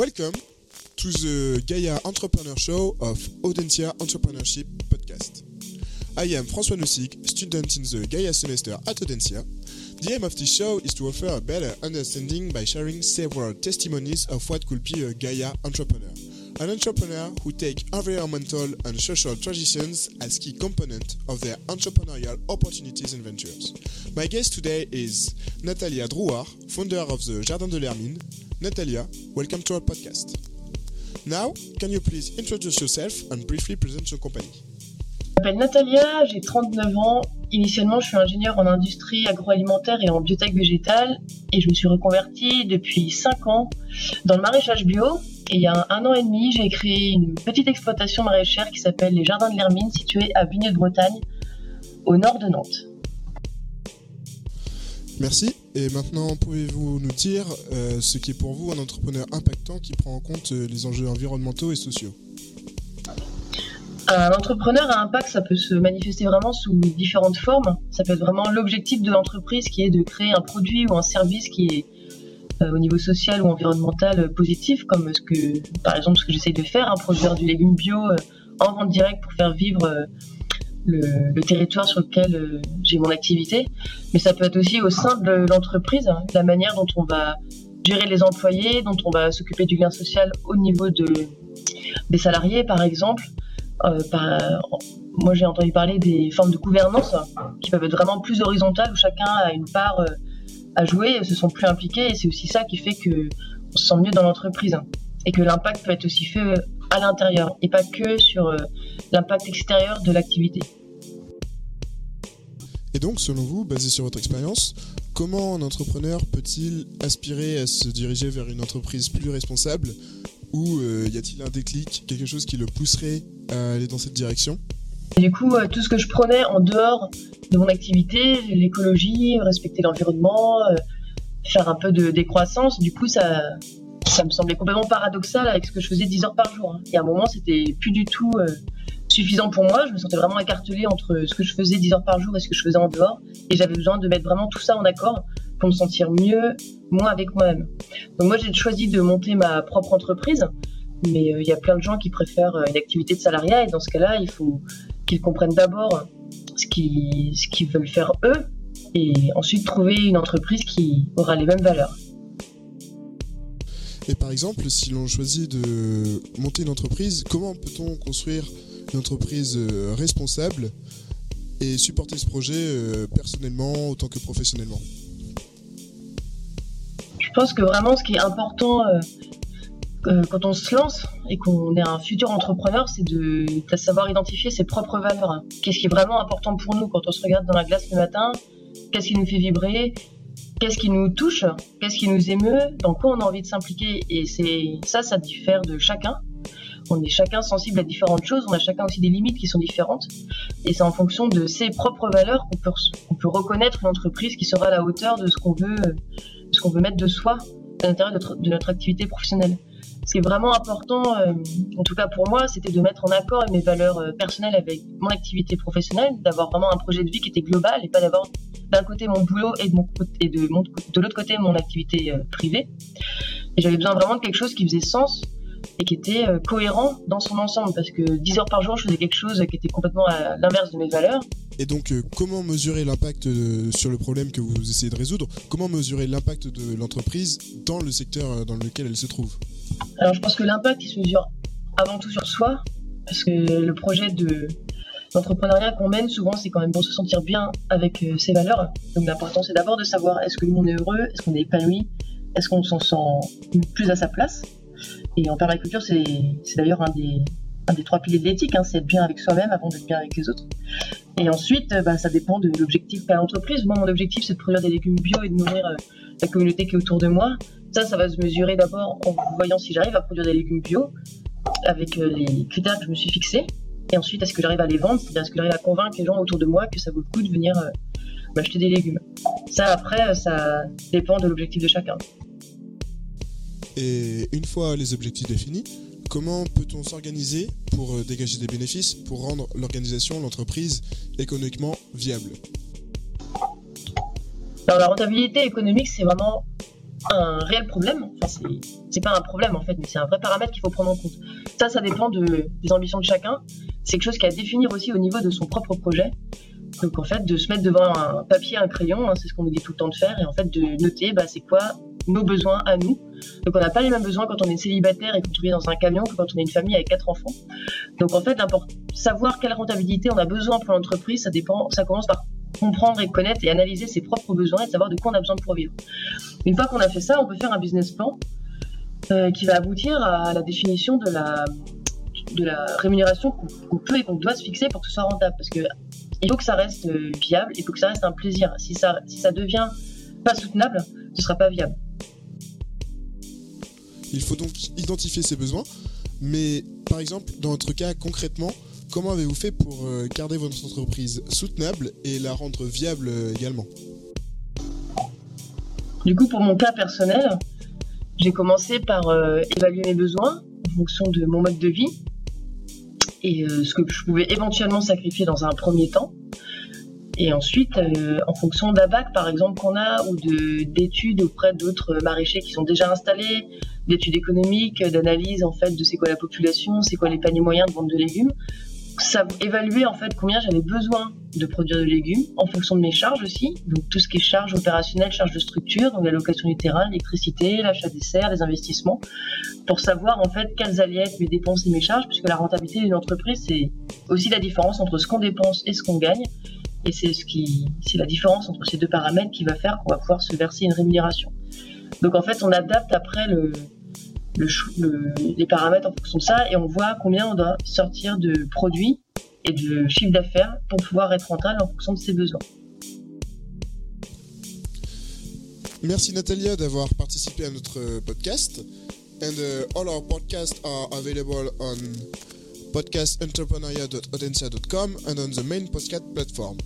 Welcome to the Gaia Entrepreneur Show of Audencia Entrepreneurship Podcast. I am François Nussig, student in the Gaia semester at Audencia. The aim of this show is to offer a better understanding by sharing several testimonies of what could be a Gaia entrepreneur. An entrepreneur who take environmental and social transitions as key component of their entrepreneurial opportunities and ventures. My guest today is Natalia Drouard, founder of the Jardin de l'Hermine. Natalia, welcome to our podcast. Now, can you please introduce yourself and briefly present your company? Je m'appelle Natalia, j'ai 39 ans. Initialement, je suis ingénieure en industrie agroalimentaire et en biotech végétale et je me suis reconvertie depuis 5 ans dans le maraîchage bio. Et il y a un an et demi, j'ai créé une petite exploitation maraîchère qui s'appelle les Jardins de l'Hermine, située à Vigneux de Bretagne, au nord de Nantes. Merci. Et maintenant, pouvez-vous nous dire euh, ce qui est pour vous un entrepreneur impactant qui prend en compte euh, les enjeux environnementaux et sociaux? Un entrepreneur à impact, ça peut se manifester vraiment sous différentes formes. Ça peut être vraiment l'objectif de l'entreprise qui est de créer un produit ou un service qui est euh, au niveau social ou environnemental euh, positif, comme ce que, par exemple, ce que j'essaye de faire, hein, produire du légume bio euh, en vente directe pour faire vivre euh, le, territoire sur lequel euh, j'ai mon activité. Mais ça peut être aussi au sein de l'entreprise, hein, la manière dont on va gérer les employés, dont on va s'occuper du lien social au niveau de, des salariés, par exemple. Euh, moi, j'ai entendu parler des formes de gouvernance qui peuvent être vraiment plus horizontales, où chacun a une part euh, à jouer, se sont plus impliqués, et c'est aussi ça qui fait que on se sent mieux dans l'entreprise hein. et que l'impact peut être aussi fait à l'intérieur et pas que sur euh, l'impact extérieur de l'activité. Et donc, selon vous, basé sur votre expérience, comment un entrepreneur peut-il aspirer à se diriger vers une entreprise plus responsable ou euh, y a-t-il un déclic, quelque chose qui le pousserait à aller dans cette direction? Et du coup, euh, tout ce que je prenais en dehors de mon activité, l'écologie, respecter l'environnement, euh, faire un peu de décroissance, du coup, ça, ça me semblait complètement paradoxal avec ce que je faisais 10 heures par jour. hein. Et à un moment, c'était plus du tout euh, suffisant pour moi. Je me sentais vraiment écartelée entre ce que je faisais 10 heures par jour et ce que je faisais en dehors. Et j'avais besoin de mettre vraiment tout ça en accord pour me sentir mieux, moi, avec moi-même. Donc moi, j'ai choisi de monter ma propre entreprise. Mais euh, il y a plein de gens qui préfèrent euh, une activité de salariat. Et dans ce cas-là, il faut qu'ils comprennent d'abord ce qu'ils ce qu'ils veulent faire eux et ensuite trouver une entreprise qui aura les mêmes valeurs. Et par exemple, si l'on choisit de monter une entreprise, comment peut-on construire une entreprise euh, responsable et supporter ce projet euh, personnellement autant que professionnellement? Je pense que vraiment ce qui est important euh, quand on se lance et qu'on est un futur entrepreneur, c'est de, savoir identifier ses propres valeurs. Qu'est-ce qui est vraiment important pour nous quand on se regarde dans la glace le matin? Qu'est-ce qui nous fait vibrer? Qu'est-ce qui nous touche Qu'est-ce qui nous émeut Dans quoi on a envie de s'impliquer Et c'est ça, ça diffère de chacun. On est chacun sensible à différentes choses, on a chacun aussi des limites qui sont différentes. Et c'est en fonction de ses propres valeurs qu'on peut, on peut reconnaître une entreprise qui sera à la hauteur de ce qu'on veut, ce veut mettre de soi à l'intérieur de notre activité professionnelle. Ce qui est vraiment important, euh, en tout cas pour moi, c'était de mettre en accord mes valeurs euh, personnelles avec mon activité professionnelle, d'avoir vraiment un projet de vie qui était global et pas d'avoir d'un côté mon boulot et de, mon, et de, mon- de l'autre côté mon activité euh, privée. Et j'avais besoin vraiment de quelque chose qui faisait sens et qui était euh, cohérent dans son ensemble parce que 10 heures par jour, je faisais quelque chose qui était complètement à l'inverse de mes valeurs. Et donc, euh, comment mesurer l'impact sur le problème que vous essayez de résoudre? Comment mesurer l'impact de l'entreprise dans le secteur dans lequel elle se trouve? Alors je pense que l'impact il se mesure avant tout sur soi parce que le projet de l'entrepreneuriat qu'on mène souvent c'est quand même pour se sentir bien avec euh, ses valeurs. Donc l'important c'est d'abord de savoir est-ce que nous on est heureux, est-ce qu'on est épanoui, est-ce qu'on s'en sent plus à sa place? Et en permaculture c'est d'ailleurs un des trois piliers de l'éthique, hein, c'est être bien avec soi-même avant d'être bien avec les autres. Et ensuite, euh, bah, ça dépend de l'objectif de l'entreprise. Moi, mon objectif, c'est de produire des légumes bio et de nourrir euh, la communauté qui est autour de moi. Ça, ça va se mesurer d'abord en voyant si j'arrive à produire des légumes bio avec les critères que je me suis fixés. Et ensuite, est-ce que j'arrive à les vendre? C'est-à-dire, est-ce que j'arrive à convaincre les gens autour de moi que ça vaut le coup de venir euh, m'acheter des légumes? Ça, après, euh, ça dépend de l'objectif de chacun. Et une fois les objectifs définis, comment peut-on s'organiser pour euh, dégager des bénéfices, pour rendre l'organisation, l'entreprise économiquement viable? Alors, la rentabilité économique, c'est vraiment un réel problème. Enfin, c'est pas un problème en fait, mais c'est un vrai paramètre qu'il faut prendre en compte. Ça, ça dépend de, des ambitions de chacun. C'est quelque chose qui a à définir aussi au niveau de son propre projet. Donc en fait, de se mettre devant un papier, un crayon, hein, c'est ce qu'on nous dit tout le temps de faire, et en fait de noter, bah, c'est quoi nos besoins à nous. Donc on n'a pas les mêmes besoins quand on est célibataire et qu'on vit dans un camion que quand on est une famille avec quatre enfants. Donc en fait, savoir quelle rentabilité on a besoin pour l'entreprise, ça dépend, ça commence par comprendre et connaître et analyser ses propres besoins et savoir de quoi on a besoin pour vivre. Une fois qu'on a fait ça, on peut faire un business plan euh, qui va aboutir à la définition de la, de la rémunération qu'on peut et qu'on doit se fixer pour que ce soit rentable. Parce que il faut que ça reste euh, viable, il faut que ça reste un plaisir. Si ça, si ça devient pas soutenable, ce sera pas viable. Il faut donc identifier ses besoins, mais par exemple, dans votre cas concrètement, comment avez-vous fait pour euh, garder votre entreprise soutenable et la rendre viable euh, également? Du coup, pour mon cas personnel, j'ai commencé par évaluer mes besoins en fonction de mon mode de vie et euh, ce que je pouvais éventuellement sacrifier dans un premier temps. Et ensuite, euh, en fonction d'ABAC, par exemple, qu'on a, ou d'études auprès d'autres maraîchers qui sont déjà installés, d'études économiques, d'analyse en fait de c'est quoi la population, c'est quoi les paniers moyens de vente de légumes, ça évaluer en fait combien j'avais besoin de produire de légumes en fonction de mes charges aussi. Donc tout ce qui est charges opérationnelles, charges de structure, donc la location du terrain, l'électricité, l'achat des serres, les investissements, pour savoir en fait quelles allaient être mes dépenses et mes charges, puisque la rentabilité d'une entreprise c'est aussi la différence entre ce qu'on dépense et ce qu'on gagne. Et c'est ce qui, c'est la différence entre ces deux paramètres qui va faire qu'on va pouvoir se verser une rémunération. Donc en fait, on adapte après le, les paramètres en fonction de ça et on voit combien on doit sortir de produits et de chiffre d'affaires pour pouvoir être rentable en fonction de ses besoins. Merci Natalia d'avoir participé à notre podcast. And uh, all our podcasts are available on podcastentrepreneuria.audencia.com and on the main podcast platform.